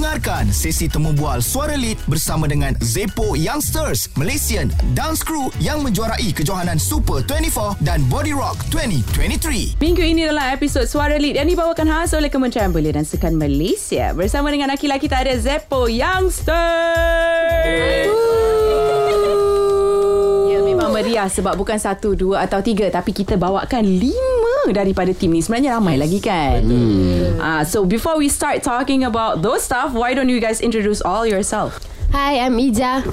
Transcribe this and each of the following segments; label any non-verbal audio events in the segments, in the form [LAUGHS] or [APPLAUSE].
Dengarkan sesi temu bual Suara Lead bersama dengan Zepo Youngsters, Malaysian Dance Crew yang menjuarai kejohanan Super 24 dan Body Rock 2023. Minggu ini adalah episod Suara Lead yang dibawakan khas oleh Kementerian Belia dan Sukan Malaysia bersama dengan laki-laki kita ada Zeppo Youngsters. Ya memang meriah sebab bukan satu, dua atau tiga tapi kita bawakan lima daripada tim ni. Sebenarnya ramai lagi kan? Hmm. Uh, so before we start talking about those stuff, why don't you guys introduce all yourself? Hi, I'm Ija.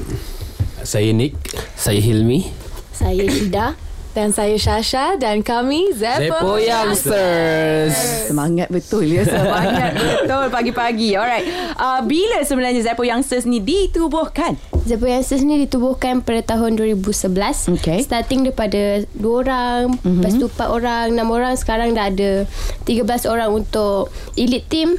Saya Nick Saya Hilmi Saya Shida. Dan saya Shasha dan kami Zeppo. Zepo Youngsters Semangat betul ya Semangat [LAUGHS] betul pagi-pagi Alright uh, Bila sebenarnya Zeppo Youngsters ni ditubuhkan? Zeppo Youngsters ni ditubuhkan pada tahun 2011. Okay. Starting daripada dua orang, mm-hmm. lepas tu empat orang, enam orang. Sekarang dah ada 13 orang untuk elite team.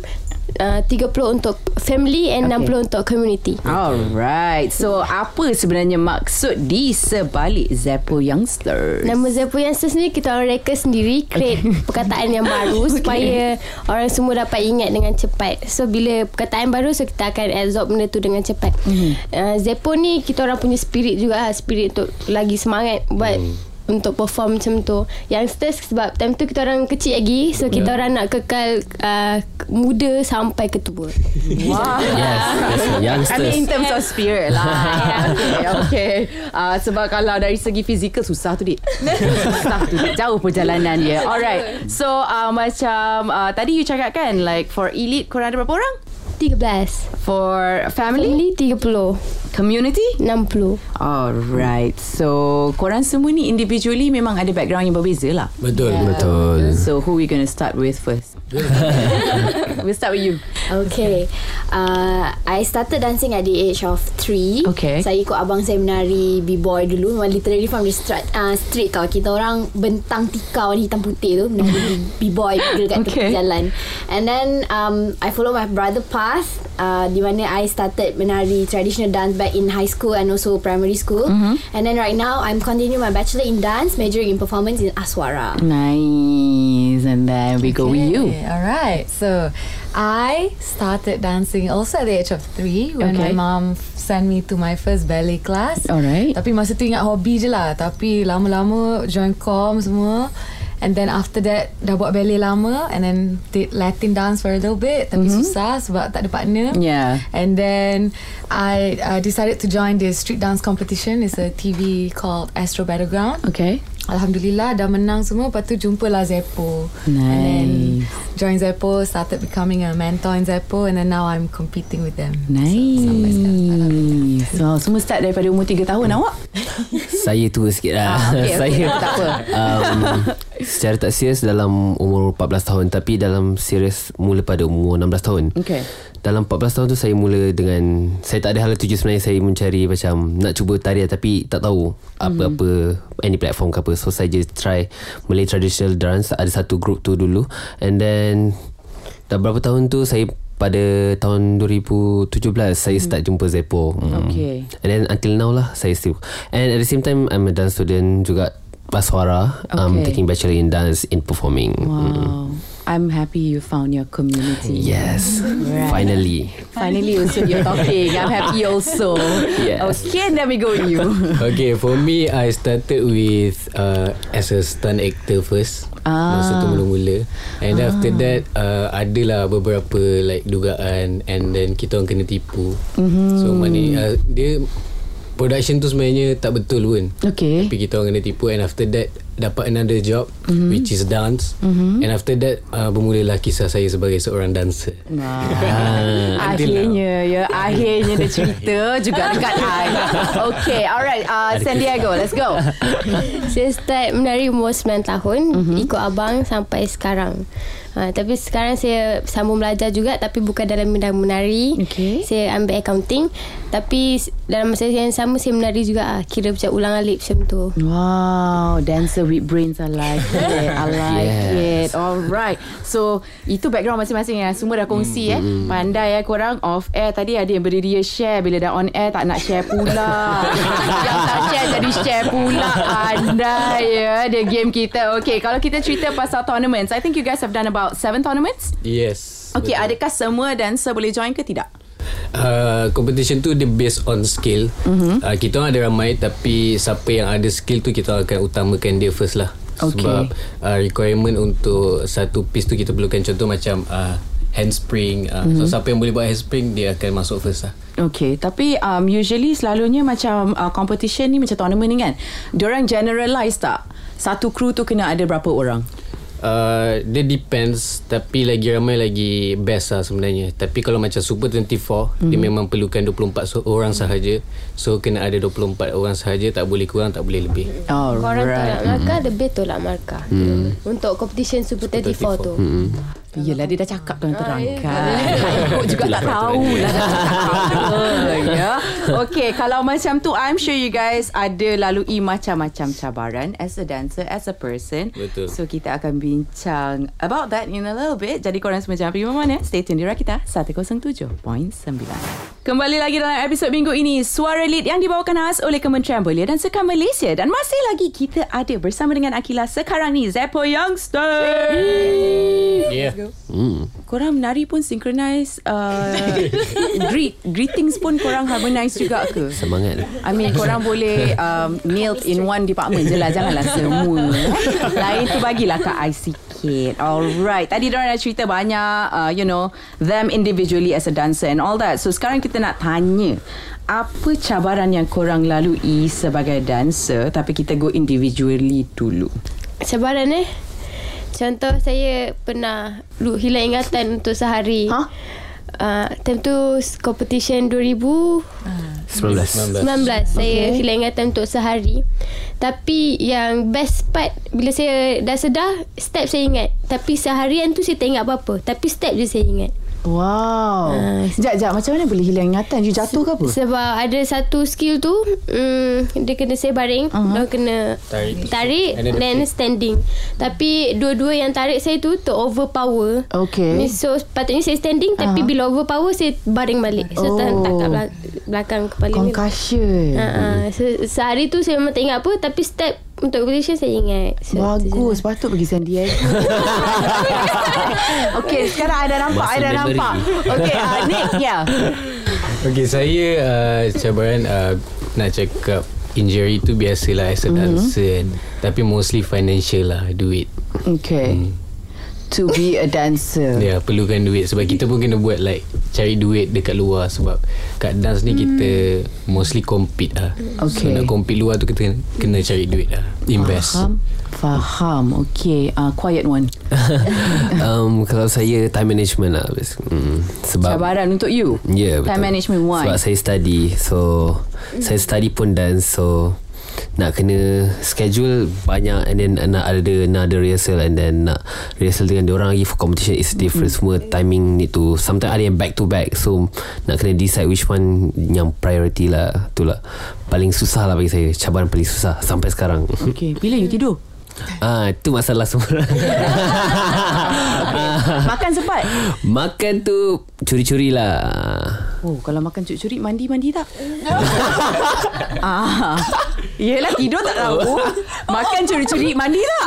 Uh, 30 untuk family and Okay. okay. 60 untuk community. Alright So apa sebenarnya maksud di sebalik Zeppo Youngsters? Nama Zeppo Youngsters ni kita orang reka sendiri create okay. perkataan yang baru [LAUGHS] okay. supaya orang semua dapat ingat dengan cepat. So bila perkataan baru so kita akan absorb benda tu dengan cepat. Mm-hmm. Uh, Zeppo ni kita orang punya spirit juga lah, spirit untuk lagi semangat buat mm. Untuk perform macam tu. Youngsters sebab time tu kita orang kecil lagi so kita orang nak kekal uh, muda sampai ke tua. [LAUGHS] Wow. Yes, yes I Youngsters mean in terms of spirit lah [LAUGHS] Okay, okay. Uh, Sebab kalau dari segi fizikal Susah tu dik [LAUGHS] Susah tu dik Jauh perjalanan dia Alright So uh, macam uh, Tadi you cakap kan Like for elite Korang ada berapa orang? 13. For family? Family 30. Community? 60. Alright So korang semua ni Individually Memang ada background yang berbeza lah Betul Betul So who we gonna start with first? [LAUGHS] we'll start with you Okay uh, I started dancing at the age of 3 Okay. Saya ikut abang saya menari B-boy dulu Memang literally from the street, uh, street tau Kita orang bentang tika warna hitam putih tu Menari [LAUGHS] B-boy dekat Okay. okay. jalan And then um, I follow my brother path uh, Di mana I started menari traditional dance Back in high school and also primary school mm-hmm. And then right now I'm continuing my bachelor in dance Majoring in performance in Aswara Nice And then we go with you All right. So I started dancing also at the age of three when Okay. my mom sent me to my first ballet class. Alright. Tapi masa tu ingat hobi je lah. Tapi lama-lama join com semua. And then after that dah buat ballet lama and then did Latin dance for a little bit tapi mm-hmm. susah sebab tak ada partner. Yeah. And then I uh, decided to join this street dance competition. It's a TV called Astro Battleground. Okay Alhamdulillah dah menang semua Lepas tu jumpalah Zeppo. Nice. And then join Zeppo Started becoming a mentor in Zeppo And then now I'm competing with them. Nice. so, Semua start daripada umur 3 tahun awak? Saya tua sikit lah. Ah, okay, okay. Saya Tak apa. [LAUGHS] um, Secara tak serius Dalam umur 14 tahun Tapi dalam serius Mula pada umur 16 tahun Okay Dalam 14 tahun tu Saya mula dengan Saya tak ada hal tuju sebenarnya Saya mencari macam Nak cuba tarian Tapi tak tahu Apa-apa Any platform ke apa So saya just try Malay traditional dance Ada satu group tu dulu And then Dah berapa tahun tu Saya pada tahun 2017 saya start jumpa Zeppo. Mm. Okay. And then until now lah saya still. And at the same time I'm a dance student juga Baswara. I'm Okay. taking bachelor in dance in performing. Wow I'm happy you found your community Yes. Right. Finally. Finally also you're talking I'm happy also Yes. Okay let me go with you [LAUGHS] Okay, for me, I started with uh, as a stunt actor first. Ah. Masa tu mula-mula. And then after that, uh, adalah beberapa like dugaan and then kita orang kena tipu. Mm-hmm. So, maknanya uh, dia production tu sebenarnya tak betul pun. Okay Tapi kita orang kena tipu and after that dapat another job mm-hmm. which is dance. Mm-hmm. And after that uh, bermulalah kisah saya sebagai seorang dancer. [LAUGHS] Akhirnya ya Akhirnya dia cerita [LAUGHS] Juga dekat I Okay alright uh, San Diego Let's go Saya start menari umur 9 tahun mm-hmm. Ikut abang sampai sekarang ha, Tapi sekarang saya sambung belajar juga Tapi bukan dalam bidang menari. Okay. Saya ambil accounting. Tapi dalam masa yang sama Saya menari juga ah, Kira macam ulang alik macam tu. Wow Dancer with brains I like [LAUGHS] it I like Yes. it. Alright. So Itu background masing-masing ya Semua dah kongsi eh. Pandai ya korang. Off air. Tadi ada yang berdiri share. Bila dah on air Tak nak share pula. [LAUGHS] Yang tak share Jadi share pula. Pandai ya Dia game kita. Okay Kalau kita cerita pasal tournaments I think you guys have done about Seven tournaments Yes. Okay betul. adakah semua dancer Boleh join ke tidak? Uh, competition tu dia based on skill. Mm-hmm. Uh, kita orang ada ramai tapi siapa yang ada skill tu kita akan utamakan dia first lah. Okay. Sebab uh, requirement untuk satu piece tu kita perlukan contoh macam uh, handspring. Uh, mm-hmm. So siapa yang boleh buat handspring dia akan masuk first lah. Okay, tapi um, usually selalunya macam uh, competition ni macam tournament ni kan. Diorang generalize tak? Satu crew tu kena ada berapa orang? Uh, dia depends Tapi lagi ramai lagi best lah sebenarnya. Tapi kalau macam Super 24 mm-hmm. Dia memang perlukan 24 so- orang sahaja. So kena ada 24 orang sahaja Tak boleh kurang Tak boleh lebih. Alright. Korang tolak markah Lebih tolak markah Untuk competition Super 34 tu Yelah dia dah cakap terang-terang kan [LAUGHS] Ikut juga tak tahu lah dah cakap apa, ya. Okay kalau macam tu I'm sure you guys Ada lalui macam-macam cabaran As a dancer As a person. Betul. So kita akan bincang About that in a little bit. Jadi korang semua jangan pergi mana Stay tune di Rakita 107.9 Kembali lagi dalam episod minggu ini. Suara Lead yang dibawakan khas oleh Kementerian Belia dan Sukan Malaysia. Dan masih lagi kita ada bersama dengan Akila sekarang ni Zeppo Youngster. Yeah Korang menari pun synchronize uh, [LAUGHS] greet, Greetings pun korang harmonize juga ke? Semangat. I mean korang boleh um, Nailed in one department je lah. Janganlah semua. Lain tu bagilah kat I sikit. Alright. Tadi diorang dah cerita banyak uh, You know Them individually as a dancer and all that. So sekarang kita nak tanya apa cabaran yang korang lalui sebagai dancer tapi kita go individually dulu. Cabaran eh Contoh saya pernah lu hilang ingatan untuk sehari. Ha? Uh, time tu competition 2019 19 19 saya hilang ingatan untuk sehari. Tapi yang best part bila saya dah sedar step saya ingat. Tapi seharian tu saya tak ingat apa-apa. Tapi step je saya ingat. Wow. Ah. Sekejap, sekejap. Macam mana boleh hilang ingatan? You jatuh ke apa? Sebab ada satu skill tu um, Dia kena saya baring uh-huh. Dia kena Tarik. Tarik And then standing Tapi dua-dua yang tarik saya tu To overpower Okay. So patutnya saya standing Tapi Uh-huh. bila overpower Saya baring balik So Oh. terhentak kat belak- belakang kepala ni Concussion. uh-huh. Se- Sehari tu saya memang tak ingat apa Tapi step untuk competition saya ingat so, je lah. Bagus Patut pergi San Diego. [LAUGHS] Okay sekarang I dah nampak dah memory. nampak. Okay uh, Nick Ya. Okay saya uh, Cabaran uh, Nak cakap Injury tu biasalah As a mm-hmm. dancer kan. Tapi mostly financial lah Duit. Okay To be a dancer. Ya yeah, perlukan duit. Sebab kita pun kena buat like Cari duit dekat luar. Sebab Kat dance ni kita Mostly compete lah Okay. So nak compete luar tu Kita kena, kena cari duit lah Invest. Faham. Faham. Okay. Uh, Quiet one. [LAUGHS] Um, Kalau saya Time management lah mm, Sebab Cabaran untuk you. Ya yeah, betul. Time management why? Sebab saya study So Saya study pun dance So nak kena schedule banyak and then nak ada ada rehearsal and then nak rehearsal dengan orang lagi for competition is different semua. Timing need to sometimes ada yang back to back so nak kena decide which one yang priority lah tu lah. Paling susah lah bagi saya cabaran paling susah sampai sekarang. Okay Bila you tidur? Ah itu masalah semua. [LAUGHS] Makan sempat? Makan tu curi-curi lah Oh kalau makan curi-curi Mandi-mandi tak [LAUGHS] ah, Yelah tidur tak tahu Makan curi-curi Mandi tak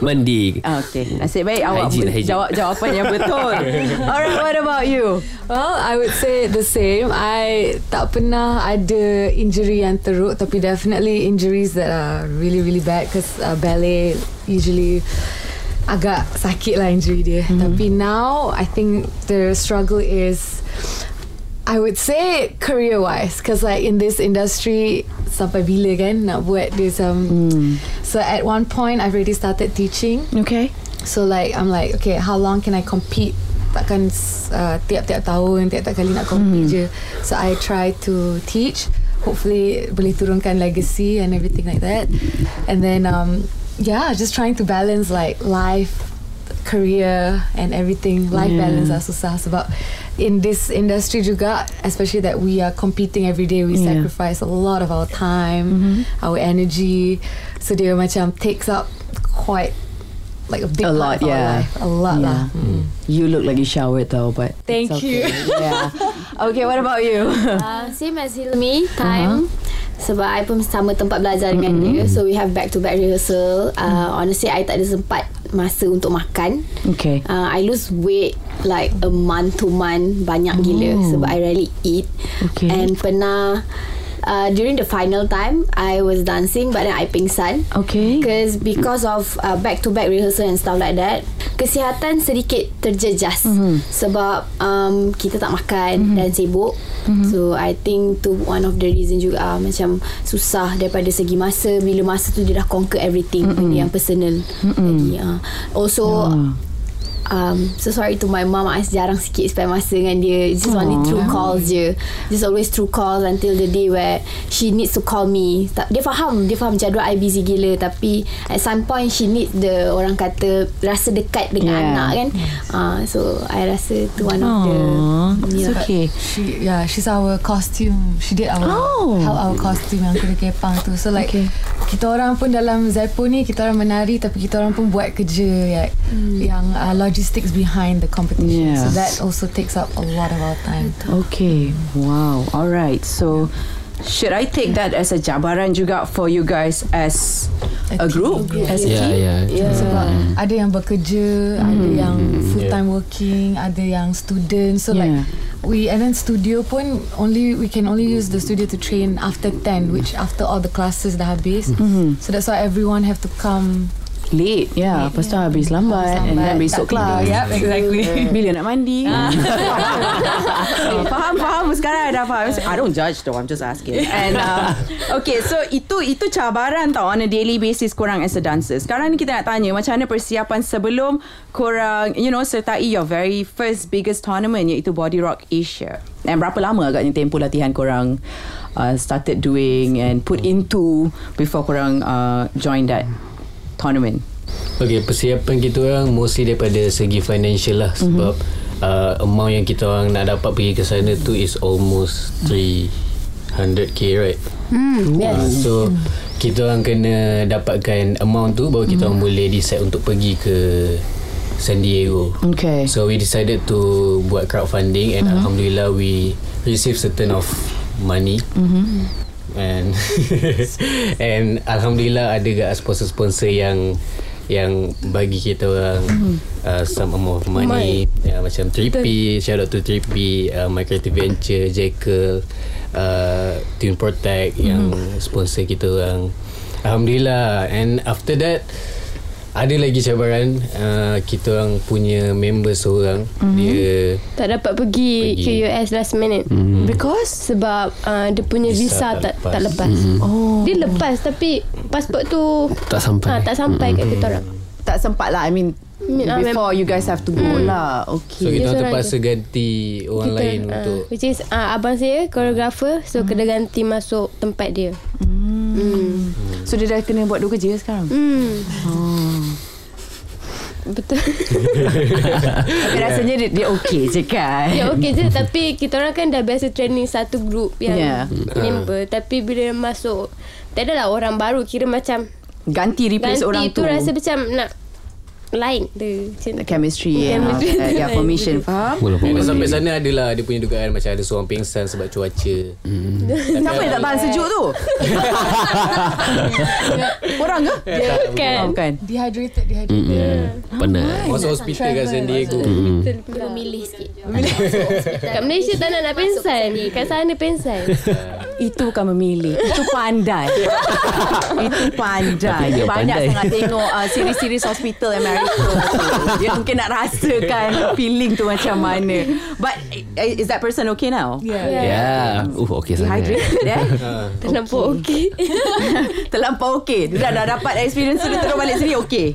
mandi Ah, Okay Nasib baik awak Hygiene, ber- hygiene. jawab jawapan yang betul [LAUGHS] Alright what about you Well, I would say the same. I tak pernah ada injury yang teruk, tapi definitely injuries that are really really bad. Because uh, ballet usually agak sakit lah injury dia. Mm-hmm. Tapi now I think the struggle is. I would say career wise Because like in this industry Sampai bila kan Nak buat this um, mm. So at one point I've already started teaching. Okay. So like I'm like okay how long can I compete? Takkan uh, tiap-tiap tahun tiap-tiap kali nak compete je. So I try to teach. Hopefully boleh turunkan legacy and everything like that. And then um yeah just trying to balance like life career and everything life Yeah. balance lah susah sebab in this industry juga especially that we are competing every day we Yeah. sacrifice a lot of our time our energy so dia macam takes up quite like a big A part lot, of our yeah. life a lot Yeah. lah You look like you showered though, but Thank okay. yeah. Okay, what about you? [LAUGHS] Uh, same as Hilmi Time Sebab I pun sama tempat belajar dengan dia So we have back to back rehearsal uh, Honestly I tak ada sempat Masa untuk makan Okay. uh, I lose weight Like a month to month Banyak gila Sebab I rarely eat Okay. And pernah uh, During the final time I was dancing But then I pingsan Okay. Because because of uh, back to back rehearsal and stuff like that, kesihatan sedikit terjejas mm-hmm. sebab um, kita tak makan mm-hmm. dan sibuk. Mm-hmm. So I think tu one of the reason juga uh, macam susah daripada segi masa bila masa tu dia dah conquer everything mm-hmm. yang personal. Mm-hmm. Lagi uh. also Yeah. Um, so sorry to my mum I jarang sikit spend masa dengan dia It's just only through calls je Just always through calls Until the day where She needs to call me Dia faham Dia faham jadual I busy gila Tapi At some point She needs the Orang kata Rasa dekat dengan Yeah. anak kan uh, So I rasa tu one of the Aww, it's Yeah. okay. She yeah, she's our costume. She did our Oh. help our costume yang kuda kepang tu. So like Okay. Kita orang pun dalam Zaipo ni kita orang menari tapi kita orang pun buat kerja yang yang uh, logistics behind the competition. Yeah. So that also takes up a lot of our time. Okay. Wow. All right. So, should I take that as a jabaran juga for you guys as a, A group? team, yeah. As a Ya, team? ya. Yeah. Sebab ada yang bekerja, ada yang full time working, ada yang student. So Yeah. like we and then studio pun only we can only use the studio to train after 10 which after all the classes dah habis. So that's why everyone have to come Late. Yeah. Lepas tu habis lambat. And then besok kelas. Yep, exactly. [LAUGHS] Bila nak mandi [LAUGHS] [LAUGHS] Faham faham Sekarang I dah faham I don't judge though I'm just asking And um, Okay so Itu itu cabaran tau On a daily basis Korang as a dancer Sekarang ni kita nak tanya Macam mana persiapan sebelum Korang You know Sertai your very first Biggest tournament Iaitu Body Rock Asia And berapa lama agaknya Tempoh latihan korang uh, Started doing And put into Before korang uh, Join that Tournament Okay, persiapan kita orang mostly daripada segi financial lah sebab mm-hmm. uh, amount yang kita orang nak dapat pergi ke sana tu is almost 300k right? Hmm, yes. Uh, so kita orang kena dapatkan amount tu baru kita orang boleh decide untuk pergi ke San Diego. Okay So we decided to buat crowdfunding and mm-hmm. alhamdulillah we receive certain of money. Mm-hmm. And [LAUGHS] and alhamdulillah ada gak sponsor-sponsor yang yang bagi kita orang mm-hmm. uh, some amount of money. Uh, macam 3P shout out to 3P uh, My Creative Venture Jekyll uh, Tune Protect mm-hmm. yang sponsor kita orang. Alhamdulillah. And after that ada lagi cabaran uh, kita orang punya member seorang mm-hmm. dia Tak dapat pergi, Pergi. ke US last minute. Hmm. Because Sebab uh, dia punya Visa visa, tak tak tak lepas. lepas. Oh Dia lepas tapi pasport tu Tak sampai. ah, tak sampai kat kita orang. tak sempat lah I mean before you guys have to go lah so okay kita Dia orang seorang terpaksa ganti orang lain ah, untuk Which is uh, abang saya choreographer so kena ganti masuk tempat dia. so dia dah kena buat dua kerja sekarang Hmm. Betul. [LAUGHS] tapi rasanya dia, dia okay je kan. Ya okey je. Tapi kita orang kan dah biasa training satu group yang Yeah. member. Tapi bila masuk tak adalah orang baru kira macam ganti replace ganti orang tu tu. rasa macam nak lain dia macam The chemistry yeah, Chemistry. uh, yeah, [LAUGHS] formation faham boleh. sampai sana adalah dia punya dugaan macam ada seorang pingsan sebab cuaca. Hmm. Siapa yang tak tahan sejuk tu? [LAUGHS] Orang ke? dia kan Oh, bukan. Dehydrated, dehydrated. Mm-mm. Penat. Masuk hospital kat San Diego. Betul Dia pula. memilih sikit [LAUGHS] Kat Malaysia tak nak nak pensan Kat sana pensan Itu bukan memilih Itu pandai Itu pandai Banyak sangat tengok uh, Series-series hospital tu. Dia mungkin nak rasakan [LAUGHS] Feeling tu macam mana But eh, Is that person okay now? Yeah. Ya. Ya. Uh, okey sangat. Dehydrated eh [LAUGHS] Terlampau okey [LAUGHS] Terlampau okey Dia dah, dah dapat experience tu terus balik sini okey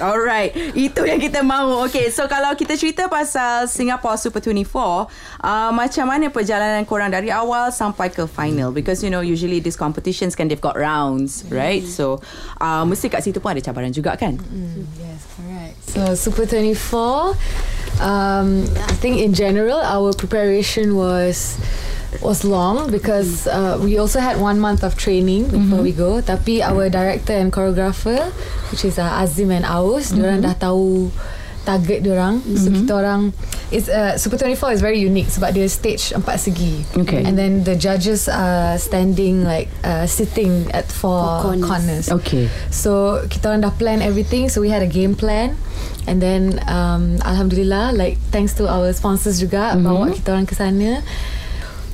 Alright Itu yang kita mahu Okay so kalau kita cerita pasal Singapore Super 24 uh, Macam mana perjalanan korang Dari awal sampai ke final because you know usually these competitions kan they've got rounds, right? So uh, mesti kat situ pun ada cabaran juga kan? Yes, correct. So Super 24, um, I think in general our preparation was was long because uh, we also had one month of training before we go. Tapi our director and choreographer, which is uh, Azim and Aus, diorang dah tahu target diorang. So kita orang it's uh, Super 24 is very unique sebab dia stage empat segi. Okay. And then the judges are standing like uh, sitting at four, Four corners. corners. Okay. So kita orang dah plan everything. So we had a game plan, and then um, alhamdulillah, like thanks to our sponsors juga mm-hmm. bawa kita orang ke sana.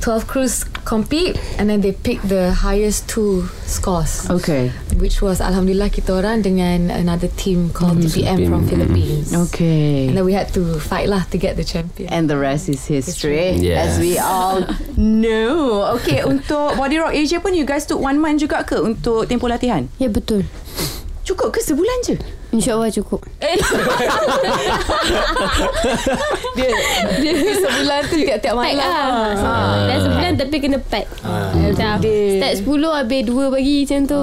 12 crews compete and then they pick the highest two scores. Okay. Which was alhamdulillah kita orang dengan another team called TPM from Philippines. Okay. And then we had to fight lah to get the champion. And the rest is history, Yes. as we all know. Okay, [LAUGHS] untuk Body Rock Asia pun you guys took one month juga ke untuk tempoh latihan? Ya betul. Cukup ke sebulan je? InsyaAllah cukup. [LAUGHS] dia, dia sebulan tu tiap-tiap Pack malam. lah. Ha. Dah sebulan tapi kena pack. Macam start 10 habis 2 bagi macam tu.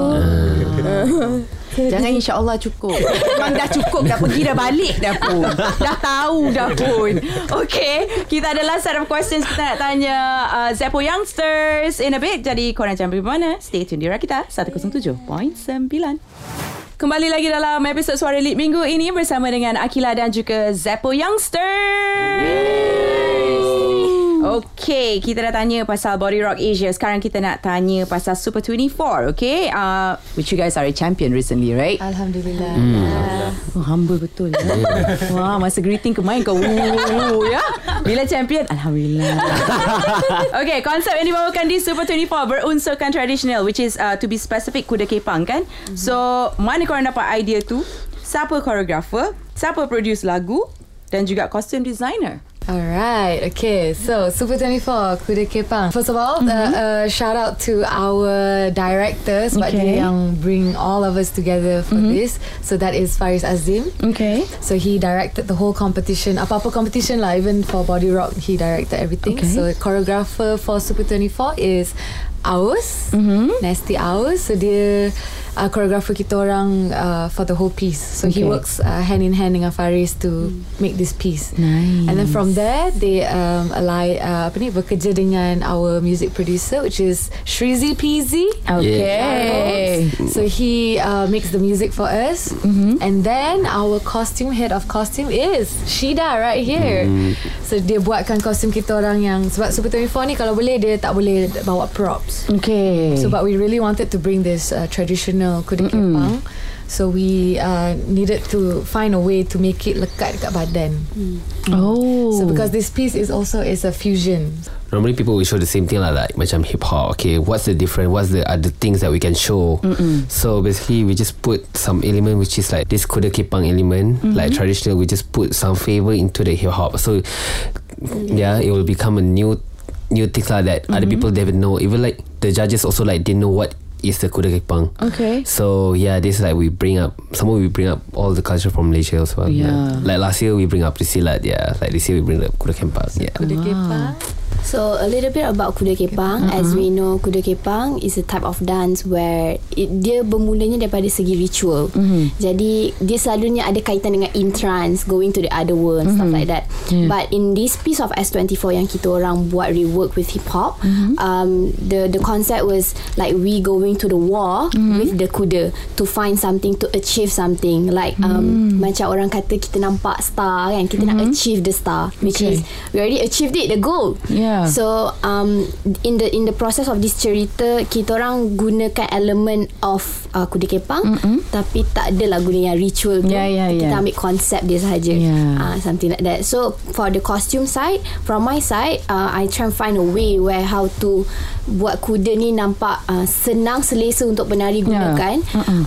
Jangan insyaAllah cukup Memang dah cukup Dah pergi dah balik dah pun Dah tahu dah pun Okay Kita ada last set of questions Kita nak tanya uh, Zeppo Youngsters In a bit Jadi korang jangan pergi mana Stay tune di Rakita 107.9 Kembali lagi dalam episod Suara Lead minggu ini Bersama dengan Akila dan juga Zeppo Youngsters Okay, kita dah tanya pasal Body Rock Asia. Sekarang kita nak tanya pasal Super 24, okay? Uh, which you guys are a champion recently, right? Alhamdulillah. Oh, humble betul ya. Wah, masa greeting kemain kau ya. Bila champion, alhamdulillah. [LAUGHS] okay, konsep yang dibawakan di Super 24 berunsurkan traditional which is uh, to be specific kuda kepang kan. Mm-hmm. So, mana korang dapat idea tu? Siapa choreographer? Siapa produce lagu? Dan juga costume designer. Alright, okay. So Super 24 Kuda Kepang. First of all, mm-hmm. uh, uh, shout out to our director sebab Okay. dia yang bring all of us together for mm-hmm. this. So that is Faris Azim. Okay. So he directed the whole competition. Apa-apa competition lah, even for Body Rock, he directed everything. Okay. So choreographer for Super 24 is Aus, mm-hmm. Nasty Aus. So dia uh, choreographer kita orang uh, for the whole piece. So he Okay. works uh, hand in hand dengan Faris to make this piece. Nice. And then from there, they um, ally, uh, apa ni, bekerja dengan our music producer, which is Shrizi Peasy. Okay. So he uh, makes the music for us, and then our costume head of costume is Shida right here. So dia buatkan kostum kita orang yang sebab Super 24 ni kalau boleh dia tak boleh bawa props. Okay. So but we really wanted to bring this uh, traditional kuda kepang. So we uh, needed to find a way to make it lekat dekat badan. oh. So because this piece is also is a fusion. Normally people will show the same thing lah, like macam hip hop. Okay, what's the difference? What's the other things that we can show? So basically, we just put some element which is like this kuda kepang element, like traditional. We just put some flavor into the hip hop. So yeah, it will become a new new thing like that other people they don't know. Even like the judges also like didn't know what is the kuda kepang. Okay. So yeah, this like we bring up. Somehow we bring up all the culture from Malaysia as well. Yeah. Like last year we bring up the silat. Yeah. Like this year we bring up kuda kepang. Yeah. Kuda kepang. So a little bit about kuda kepang. As we know, kuda kepang is a type of dance where it, dia bermulanya daripada segi ritual. Jadi dia selalunya ada kaitan dengan in trance, going to the other world, stuff like that. But in this piece of S24 yang kita orang buat rework with hip hop, um, the the concept was like we going to the war with the kuda to find something to achieve something. Like um, macam orang kata kita nampak star kan, kita nak achieve the star, which Okay. is we already achieved it, the goal. Yeah. So um in the in the process of this cerita kita orang gunakan element of uh, kuda kepang mm-hmm. tapi tak adalah guna yang ritual tu. Yeah, yeah, kita yeah. ambil konsep dia sahaja. Yeah. Uh, something like that. So for the costume side from my side uh, I try and find a way where how to buat kuda ni nampak uh, senang selesa untuk penari Yeah. gunakan.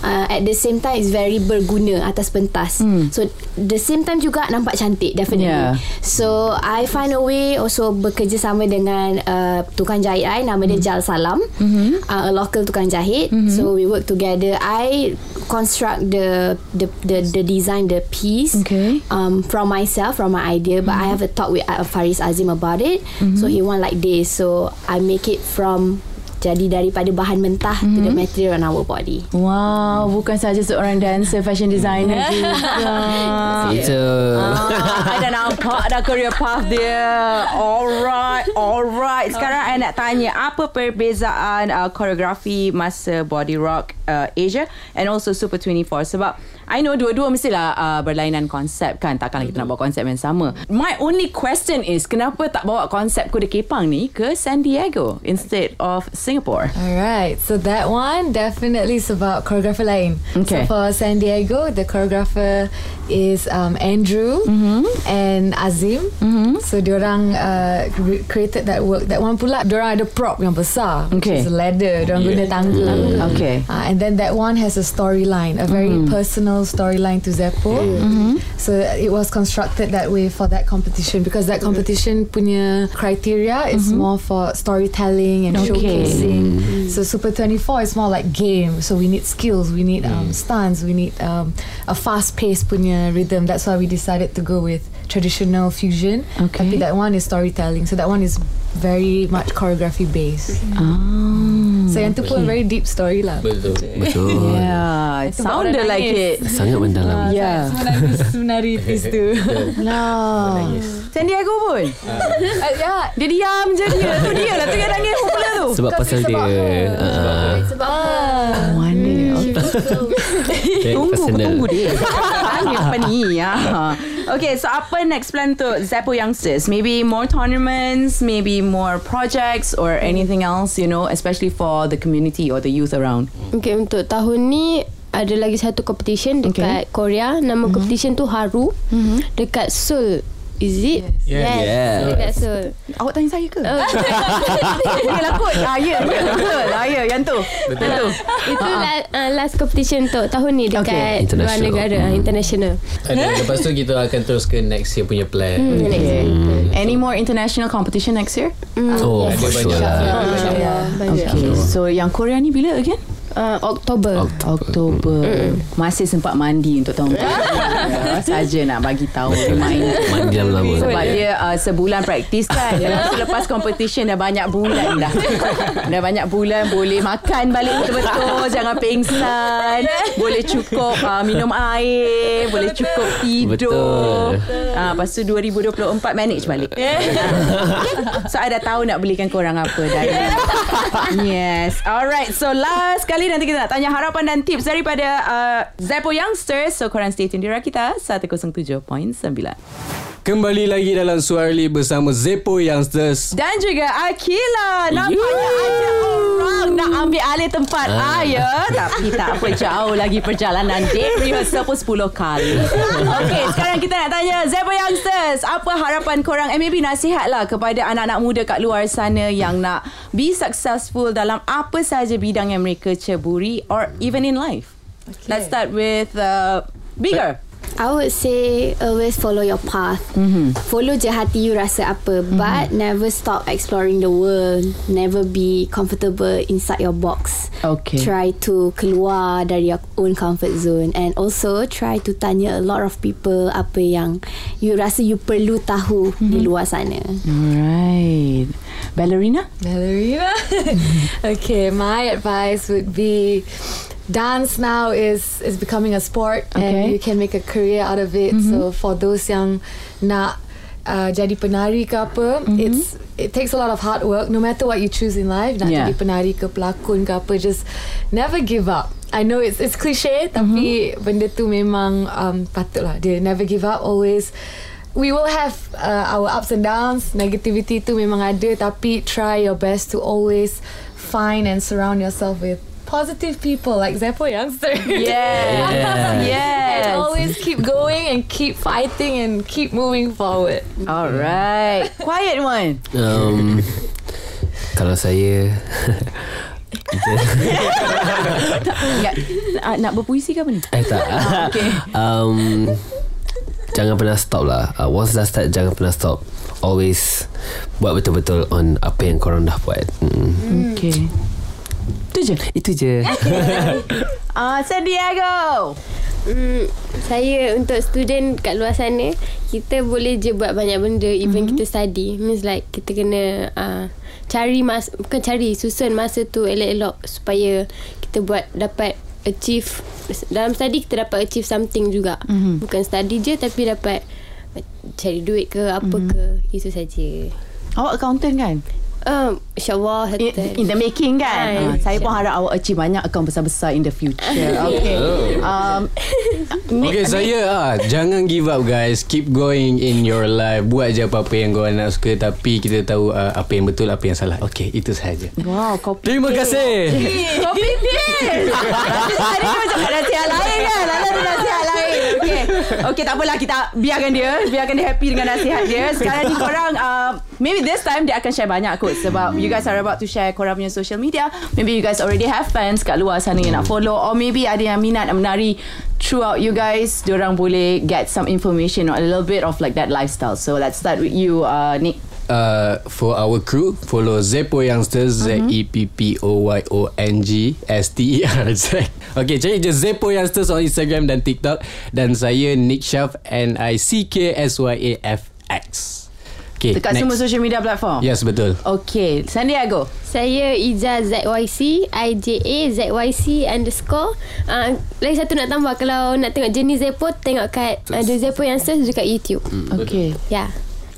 Uh, at the same time is very berguna atas pentas. So the same time juga nampak cantik definitely. Yeah. So I find a way also bekerjasama dengan uh, tukang jahit I nama dia Jal Salam. Mm-hmm. Uh, a local tukang jahit. Mm-hmm. So we work together. I construct the the the, the design the piece Okay. um, from myself from my idea but I have a talk with uh, Faris Azim about it. So he want like this. So I make it from jadi daripada bahan mentah mm-hmm. to the material on our body. Wow, bukan saja seorang dancer, fashion designer [LAUGHS] juga. Itu Ah, I dah nampak dah career path dia. Alright, alright. Sekarang I nak tanya apa perbezaan uh, koreografi masa Body Rock uh, Asia and also Super 24 sebab I know dua-dua mestilah uh, berlainan konsep kan. Takkanlah kita nak bawa konsep yang sama. My only question is kenapa tak bawa konsep Kuda Kepang ni ke San Diego instead of Singapore? Alright, so that one definitely is about choreographer lain. Okay. So for San Diego, the choreographer is um, Andrew and Azim. So diorang uh, created that work. That one pula, diorang ada prop yang besar. Okay. Which is a ladder. Diorang guna tangga. Okay. Uh, and then that one has a storyline, a very personal storyline to Zeppo. So it was constructed that way for that competition because that competition punya criteria is more for storytelling and Okay. showcasing. So Super 24 is more like game. So we need skills, we need um, stunts, we need um, a fast paced punya rhythm. That's why we decided to go with traditional fusion. Okay. Tapi that one is storytelling. So that one is very much choreography based. So yang tu pun very deep story lah. Betul. Betul [LAUGHS] Yeah, it sounded like it. Sangat mendalam Yeah. Menangis menari piece tu. Lah. San Diego pun. Uh, yeah. Dia diam je dia. Tu dia lah tu yang nangis tu. Sebab pasal dia uh, Sebab ah. Mana? very [LAUGHS] Tunggu, personal. tunggu dia. [LAUGHS] Tanya apa ni? Ya. Okay, so apa next plan untuk Zeppo Youngsters? Maybe more tournaments, maybe more projects or anything else, you know, especially for the community or the youth around. Okay, untuk tahun ni ada lagi satu competition dekat okay. Korea. Nama mm-hmm. competition tu Haru. Mm-hmm. Dekat Seoul. Is it? Yes. Yes. Dekat Seoul. Awak tanya saya ke? Oh, [LAUGHS] lah kot. Ah, ya, ya, [LAUGHS] betul. Ah, ya, yang tu. Yang tu. itu la, uh, last competition untuk tahun ni dekat Okay. luar negara. Uh, international. Ada, [LAUGHS] lepas tu kita akan terus ke next year punya plan. Okay. Any more international competition next year? Oh Ada for sure lah Yeah. Okay. So yang Korea ni bila again? Uh, Oktober. Oktober. Masih sempat mandi untuk tahun ya, [LAUGHS] [LAUGHS] saja nak bagi tahu dia main. Mandi lama-lama Sebab dia uh, sebulan praktis kan. [LAUGHS] Lepas tu lepas competition Dah banyak bulan dah. Dah banyak bulan Boleh makan balik betul-betul. Jangan pengsan. Boleh cukup uh, minum air. Boleh cukup tidur Betul. uh, Lepas tu 2024 manage balik. So I dah tahu nak belikan korang apa dah. Yes. Alright So last kali nanti kita nak tanya harapan dan tips Daripada uh, Zeppo Youngsters. So korang stay tune di Rakita 107.9 Kembali lagi dalam Suarli bersama Zeppo Youngsters. Dan juga Akila. Nampaknya ada orang Nak ambil alih tempat ah. Ayah Tapi tak apa Jauh lagi perjalanan. Date rehearsal pun 10 kali. Okay sekarang kita nak tanya Zeppo Youngsters Apa harapan korang? And maybe nasihat lah Kepada anak-anak muda kat luar sana Yang nak Be successful Dalam apa saja bidang yang mereka ceburi Or even in life. Okay. Let's start with uh, Bigger I would say always follow your path. Mm-hmm. Follow je hati you rasa apa, mm-hmm. but never stop exploring the world. Never be comfortable inside your box. Okay. Try to keluar dari your own comfort zone and also try to tanya a lot of people apa yang you rasa you perlu tahu mm-hmm. di luar sana. Alright Ballerina Ballerina. [LAUGHS] okay, my advice would be dance now is is becoming a sport Okay. and you can make a career out of it. So for those yang nak uh, jadi penari ke apa, it's it takes a lot of hard work. No matter what you choose in life, nak Yeah. jadi penari ke pelakon ke apa, just never give up. I know it's it's cliche, tapi benda tu memang um, patutlah dia never give up. Always we will have uh, our ups and downs. Negativity tu memang ada, tapi try your best to always find and surround yourself with positive people like Zeppo Youngster. Yeah. Yes. [LAUGHS] and always keep going and keep fighting and keep moving forward. Alright. Quiet one. um, Kalau saya [LAUGHS] Ya, nak, nak berpuisi ke apa ni? Eh tak okay. um, Jangan pernah stop lah uh, Once dah start Jangan pernah stop Always Buat betul-betul On apa yang korang dah buat mm. Okay. Itu je. Itu je [LAUGHS] Uh, San Diego. Hmm, saya untuk student kat luar sana kita boleh je buat banyak benda even mm-hmm. kita study means like kita kena uh, cari mas bukan cari susun masa tu elok-elok supaya kita buat dapat achieve dalam study kita dapat achieve something juga mm-hmm. bukan study je tapi dapat cari duit ke apa mm-hmm. ke itu saja Awak accountant kan? Um, InsyaAllah In, in the making kan? Hai. uh, Saya pun harap awak achieve banyak Account besar-besar in the future. [LAUGHS] Okay. Um, [LAUGHS] ni- Okay ni- saya ah Jangan give up guys. Keep going in your life. Buat je apa-apa yang korang nak suka Tapi kita tahu uh, Apa yang betul Apa yang salah. Okay itu sahaja. Wow kopi Terima kasih. Kopi paste [LAUGHS] Tadi macam nak nasihat lain kan? Lala ada nasihat lain Okay Okay tak apalah. Kita biarkan dia. Biarkan dia happy dengan nasihat dia. Sekarang ni korang uh, Maybe this time Dia akan share banyak kot Sebab you guys are about to share Korang punya social media. Maybe you guys already have fans Kat luar sana yang nak follow Or maybe ada yang minat menari Throughout you guys. Diorang boleh Get some information Or a little bit of like that lifestyle. So let's start with you uh, Nick uh, For our crew Follow Zepo Youngsters Mhm. Z-E-P-P-O-Y-O-N-G-S-T-E-R-Z [LAUGHS] Okay cari je Zepo Youngsters On Instagram dan TikTok. Dan saya Nick Shaf N-I-C-K-S-Y-A-F-X Okay Dekat next. semua social media platform? Yes betul. Okay Sandiago Saya Iza ZYC IJA ZYC underscore. Uh, Lagi satu nak tambah Kalau nak tengok jenis Zepo Tengok kat Ada Zepo Youngsters Dekat YouTube. Okay Ya. yeah.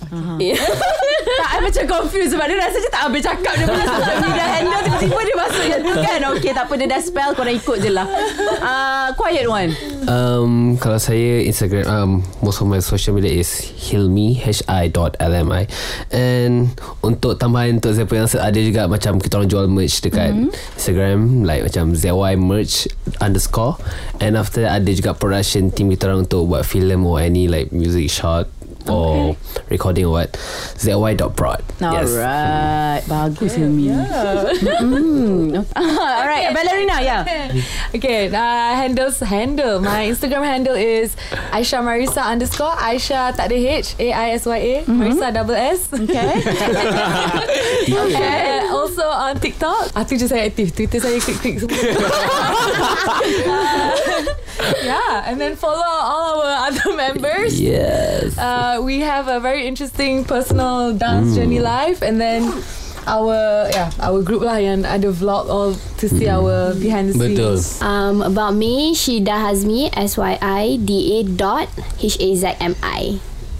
[LAUGHS] tak, I macam confused Sebab dia rasa je tak habis cakap. Dia punya social media handle. Tiba-tiba dia masuk yang tu kan. Okay tak apa Dia dah spell Korang ikut je lah. Uh, Quiet one. Um, kalau saya Instagram um, Most of my social media is Hilmi H-I.L-M-I And Untuk tambahan Untuk Zepo yang ada juga Macam kita orang jual merch Dekat mm-hmm. Instagram Like macam ZY merch Underscore. And after that Ada juga production team kita orang Untuk buat film Or any like Music shot Or recording or what ZY.prod Alright Bagus Hilmi mm. Alright Ballerina ya Okay, uh, handles handle. My Instagram handle is Aisyah Marisa underscore Aisyah tak ada H A I S Y A Marisa double S. [LAUGHS] Okay And also on TikTok. Ah tu je saya aktif. Twitter saya klik-klik semua. [LAUGHS] Yeah, and then follow all our [LAUGHS] other members. Yes Uh, we have a very interesting personal dance journey live, and then our yeah our group lah yang ada vlog all to see our behind the Betul. scenes. Um, about me, Shida Hazmi, S-Y-I-D-A dot H-A-Z-M-I.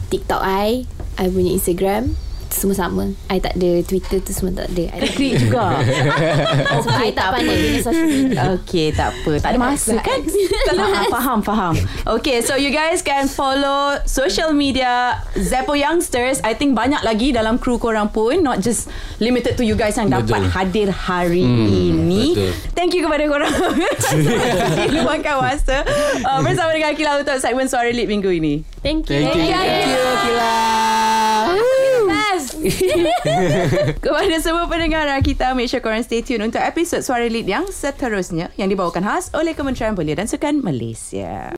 TikTok I, I punya Instagram, semua sama. I tak ada Twitter tu semua tak ada. I tak Klik juga. [LAUGHS] Sebab I tak pandai guna social media. Okay tak apa. Tak ada masa kan? [LAUGHS] faham, faham faham. Okay so you guys can follow Social media Zeppo Youngsters. I think banyak lagi Dalam kru korang pun. Not just Limited to you guys Yang Betul. dapat hadir hari Hmm, ini. betul. Thank you kepada korang. [LAUGHS] Luangkan masa. Uh, Bersama dengan Kila Untuk segmen Suara Lead minggu ini. Thank you. Thank you. Thank you Kila [LAUGHS] Kepada semua pendengar kita Make sure korang stay tune Untuk episod Suara Lead yang seterusnya Yang dibawakan khas oleh Kementerian Belia dan Sukan Malaysia